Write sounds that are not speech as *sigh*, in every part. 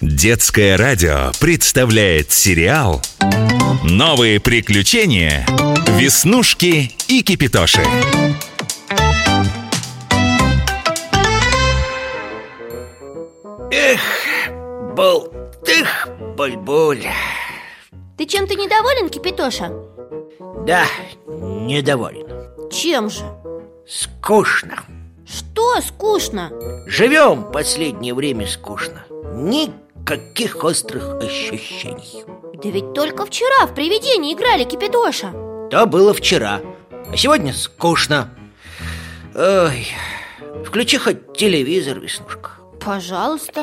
Детское радио представляет сериал «Новые приключения. Веснушки и Кипитоши». Эх, болтых, буль-буль. Ты чем-то недоволен, Кипитоша? Да, недоволен. Чем же? Скучно. Что скучно? Живем последнее время скучно. Никаких острых ощущений. Да ведь только вчера в привидении играли Кипитоша То было вчера, а сегодня скучно. Ой, включи хоть телевизор, Веснушка. Пожалуйста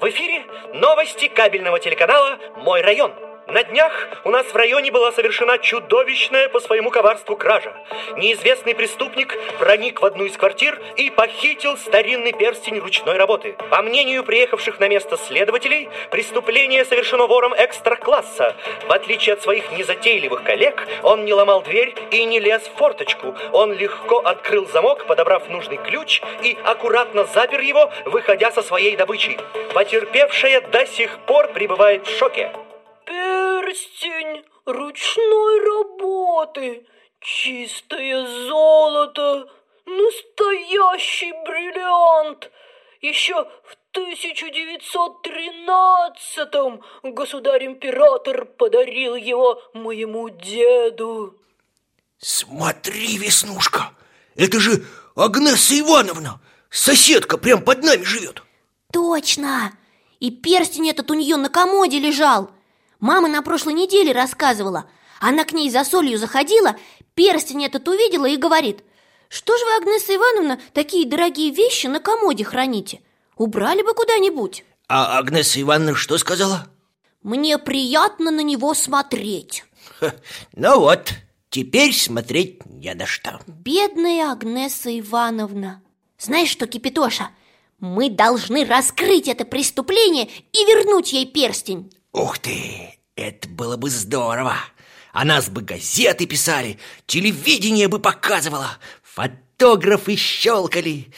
В эфире новости кабельного телеканала «Мой район». На днях у нас в районе была совершена чудовищная по своему коварству кража. Неизвестный преступник проник в одну из квартир и похитил старинный перстень ручной работы. По мнению приехавших на место следователей, преступление совершено вором экстра-класса. В отличие от своих незатейливых коллег, он не ломал дверь и не лез в форточку. Он легко открыл замок, подобрав нужный ключ и аккуратно запер его, выходя со своей добычей. Потерпевшая до сих пор пребывает в шоке. Перстень ручной работы, чистое золото, настоящий бриллиант. Еще в 1913-м государь-император подарил его моему деду. Смотри, Веснушка, это же Агнеса Ивановна, соседка прям под нами живет. Точно! И перстень этот у нее на комоде лежал Мама на прошлой неделе рассказывала. Она к ней за солью заходила, перстень этот увидела и говорит Что же вы, Агнеса Ивановна, такие дорогие вещи на комоде храните? Убрали бы куда-нибудь А Агнеса Ивановна что сказала? Мне приятно на него смотреть Ха, Ну вот, теперь смотреть не на что. Бедная Агнеса Ивановна Знаешь что, Кипитоша, мы должны раскрыть это преступление и вернуть ей перстень Ух ты, это было бы здорово. О нас бы газеты писали, телевидение бы показывало Фотографы щелкали.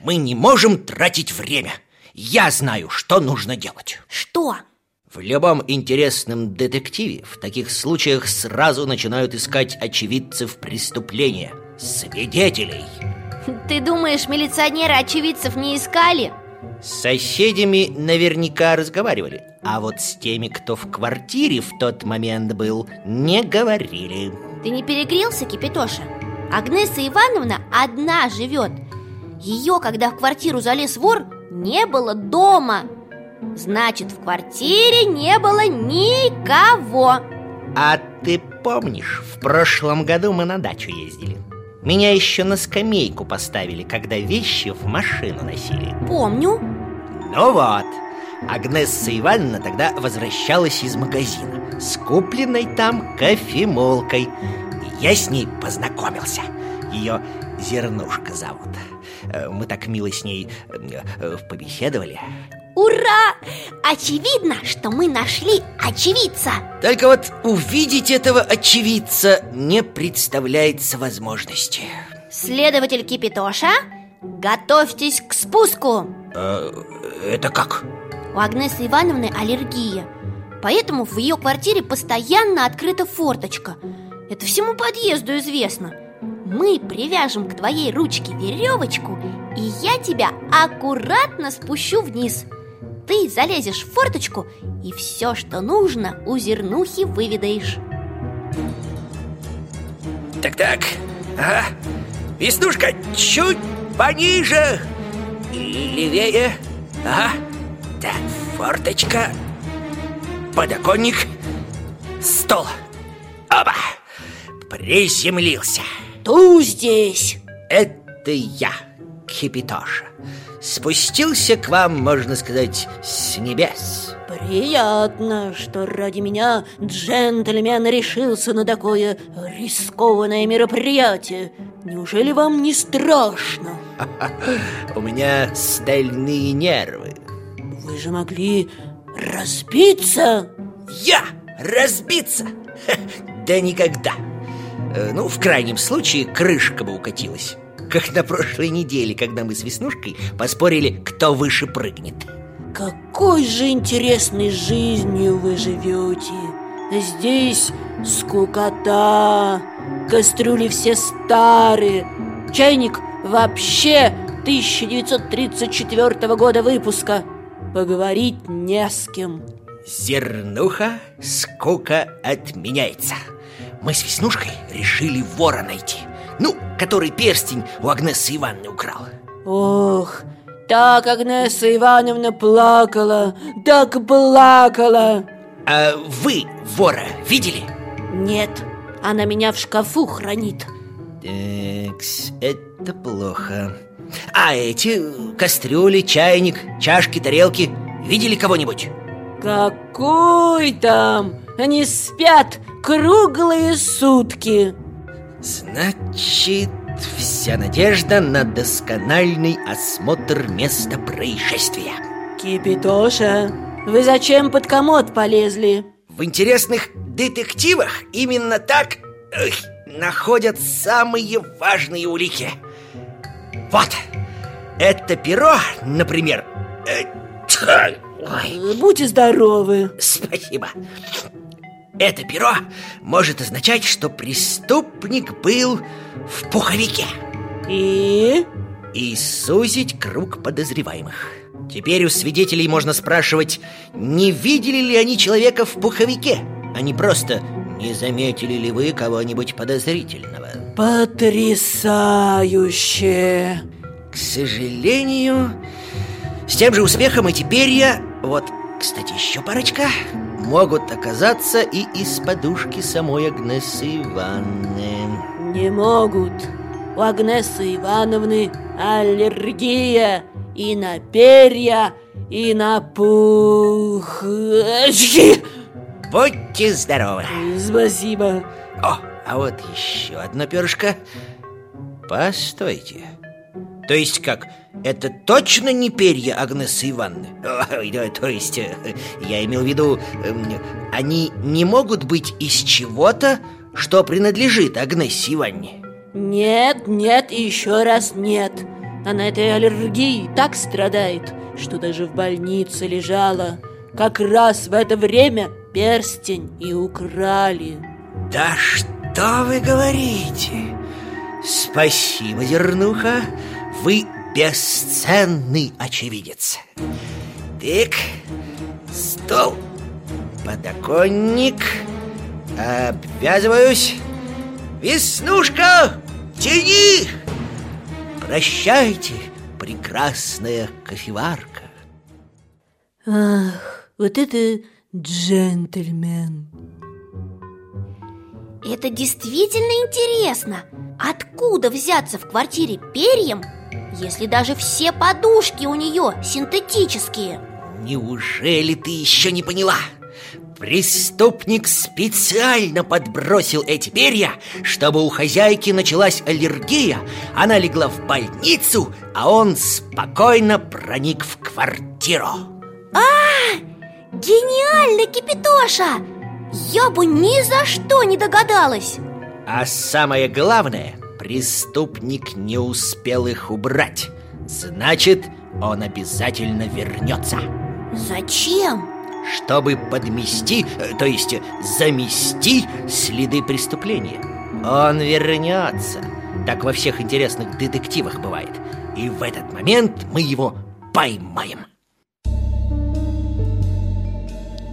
Мы не можем тратить время. Я знаю, что нужно делать. Что? В любом интересном детективе в таких случаях сразу начинают искать очевидцев преступления Свидетелей. Ты думаешь, милиционеры очевидцев не искали? С соседями наверняка разговаривали А вот с теми, кто в квартире в тот момент был, не говорили Ты не перегрелся, Кипятоша? Агнеса Ивановна одна живет Ее, когда в квартиру залез вор, не было дома Значит, в квартире не было никого А ты помнишь, в прошлом году мы на дачу ездили? Меня еще на скамейку поставили, когда вещи в машину носили. Помню. Ну вот, Агнесса Ивановна тогда возвращалась из магазина С купленной там кофемолкой. И я с ней познакомился. Ее Зернушка зовут. Э, Мы так мило с ней э, побеседовали Ура! Очевидно, что мы нашли очевидца. Только вот увидеть этого очевидца не представляется возможности. Следователь Кипитоша, готовьтесь к спуску. А, Это как? У Агнесы Ивановны аллергия Поэтому в ее квартире постоянно открыта форточка. Это всему подъезду известно. Мы привяжем к твоей ручке веревочку И я тебя аккуратно спущу вниз Ты залезешь в форточку И все, что нужно, у зернухи выведаешь. Так-так, ага. Веснушка, чуть пониже И левее. Ага. Так, форточка. Подоконник Стол Оба Приземлился. Ту здесь. Это я, Кипитоша Спустился к вам, можно сказать, с небес. Приятно, что ради меня джентльмен решился на такое рискованное мероприятие. Неужели вам не страшно? У меня стальные нервы. Вы же могли разбиться? Я разбиться? Да никогда. Э, Ну, в крайнем случае, крышка бы укатилась Как на прошлой неделе, когда мы с Веснушкой поспорили, кто выше прыгнет. Какой же интересной жизнью вы живете. Здесь скукота Кастрюли все старые Чайник вообще 1934 года выпуска. Поговорить не с кем. Зернуха, скука отменяется. Мы с Веснушкой решили вора найти Ну, который перстень у Агнессы Ивановны украл Ох, так Агнеса Ивановна плакала, так плакала А вы вора видели? Нет, она меня в шкафу хранит Такс, это плохо А эти кастрюли, чайник, чашки, тарелки Видели кого-нибудь? Какой там? Они спят круглые сутки Значит, вся надежда на доскональный осмотр места происшествия. Кипитоша, вы зачем под комод полезли? В интересных детективах именно так эх, находят самые важные улики. Вот, это перо, например э, Ой, Будьте здоровы. Спасибо Это перо может означать, что преступник был в пуховике И? и сузить круг подозреваемых. Теперь у свидетелей можно спрашивать, не видели ли они человека в пуховике, а не просто не заметили ли вы кого-нибудь подозрительного. Потрясающе К сожалению, с тем же успехом и теперь я, вот, кстати, еще парочка, могут оказаться и из подушки самой Агнессы Ивановны. Не могут У Агнесы Ивановны аллергия И на перья, и на пух! *laughs* Будьте здоровы! Спасибо О, а вот еще одно перышко Постойте То есть как, это точно не перья Агнессы Ивановны? То есть, э, я имел в виду эм, Они не могут быть из чего-то, что принадлежит Агнессе Ивановне? Нет, нет и еще раз нет. Она этой аллергией так страдает, что даже в больнице лежала. Как раз в это время перстень и украли. Да что вы говорите? Спасибо, Зернуха Вы бесценный очевидец. Так, стол, подоконник. Обвязываюсь. Веснушка, тяни! Прощайте, прекрасная кофеварка. Ах, вот это джентльмен. Это действительно интересно. Откуда взяться в квартире перьям, если даже все подушки у нее синтетические? Неужели ты еще не поняла? Преступник специально подбросил эти перья, чтобы у хозяйки началась аллергия, она легла в больницу, а он спокойно проник в квартиру. Гениально, Кипитоша! Я бы ни за что не догадалась А самое главное, преступник не успел их убрать. Значит, он обязательно вернется. Зачем? чтобы подмести, э, то есть замести следы преступления. Он вернется. Так во всех интересных детективах бывает. И в этот момент мы его поймаем.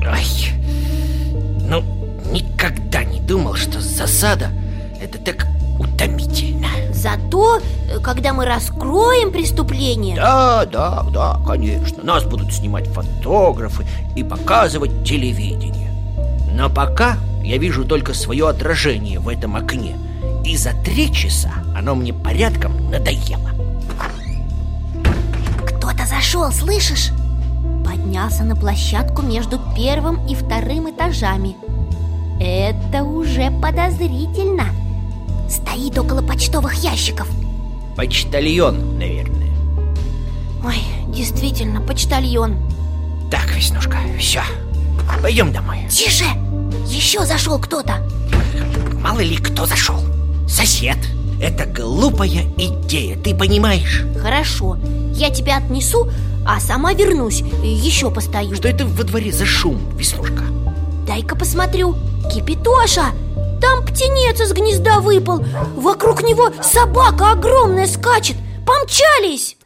Ой, ну, никогда не думал, что засада это так. Зато, э, когда мы раскроем преступление Да, да, да, конечно. Нас будут снимать фотографы и показывать телевидение. Но пока я вижу только свое отражение в этом окне. И за три часа оно мне порядком надоело. Кто-то зашел, слышишь? Поднялся на площадку между первым и вторым этажами Это уже подозрительно Стоит около почтовых ящиков Почтальон, наверное. Ой, действительно, почтальон Так, Веснушка, все. Пойдем домой. Тише! Еще зашел кто-то Мало ли кто зашел. Сосед. Это глупая идея, ты понимаешь? Хорошо, я тебя отнесу, А сама вернусь, еще постою Что это во дворе за шум, Веснушка? Дай-ка посмотрю Кипитоша, там птенец из гнезда выпал Вокруг него собака огромная скачет Помчались!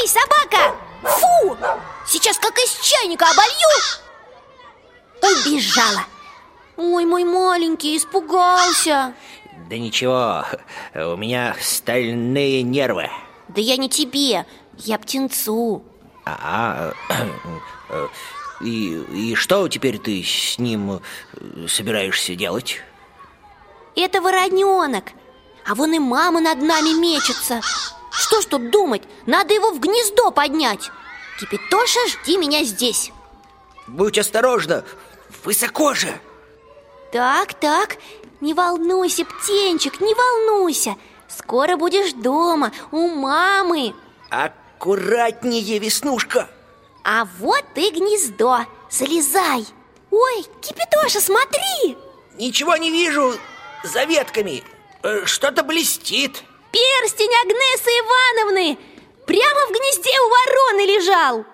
Эй, собака! Фу! Сейчас как из чайника оболью! Убежала Ой, мой маленький, испугался Да ничего, у меня стальные нервы Да я не тебе, я птенцу А, *clears throat* э, и, и что теперь ты с ним э, собираешься делать? Это вороненок А вон и мама над нами мечется. Что ж тут думать, надо его в гнездо поднять. Кипитоша, жди меня здесь. Будь осторожна, высоко же. Так, так, не волнуйся, птенчик, не волнуйся. Скоро будешь дома, у мамы. Аккуратнее, Веснушка А вот и гнездо, залезай. Ой, Кипитоша, смотри. Ничего не вижу за ветками. Э, Что-то блестит. Перстень Агнесы Ивановны Прямо в гнезде у вороны лежал.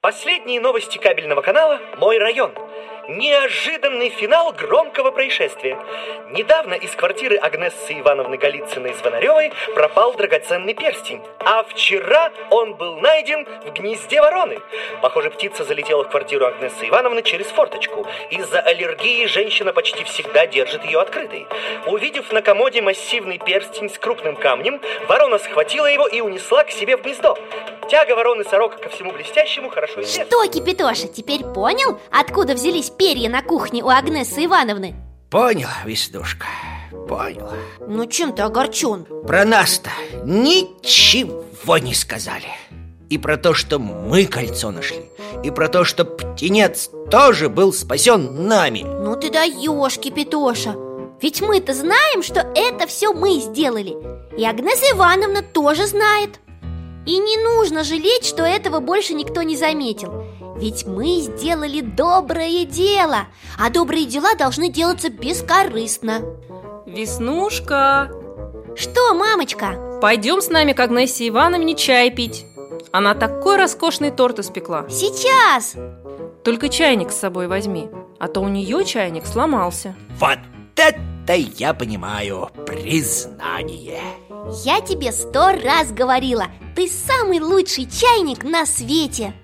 Последние новости кабельного канала «Мой район». Неожиданный финал громкого происшествия. Недавно из квартиры Агнессы Ивановны Голицыной Звонаревой пропал драгоценный перстень. А вчера он был найден в гнезде вороны. Похоже, птица залетела в квартиру Агнессы Ивановны через форточку. Из-за аллергии женщина почти всегда держит ее открытой. Увидев на комоде массивный перстень с крупным камнем, ворона схватила его и унесла к себе в гнездо. Тяга вороны сорока ко всему блестящему хорошо известна. Что, Кипитоша, теперь понял, откуда взялись перья на кухне у Агнесы Ивановны? Понял, Веснушка, понял Ну чем ты огорчен? Про нас-то ничего не сказали И про то, что мы кольцо нашли И про то, что птенец тоже был спасен нами Ну ты даешь, Кипитоша Ведь мы-то знаем, что это все мы сделали И Агнеса Ивановна тоже знает И не нужно жалеть, что этого больше никто не заметил. Ведь мы сделали доброе дело А добрые дела должны делаться бескорыстно. Веснушка, Что, мамочка? пойдем с нами к Агнессе Ивановне чай пить. Она такой роскошный торт испекла. Сейчас! Только чайник с собой возьми А то у нее чайник сломался. Вот это я понимаю признание Я тебе сто раз говорила Ты самый лучший чайник на свете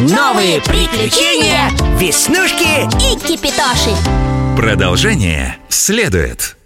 Новые приключения Веснушки И кипитоши Продолжение следует.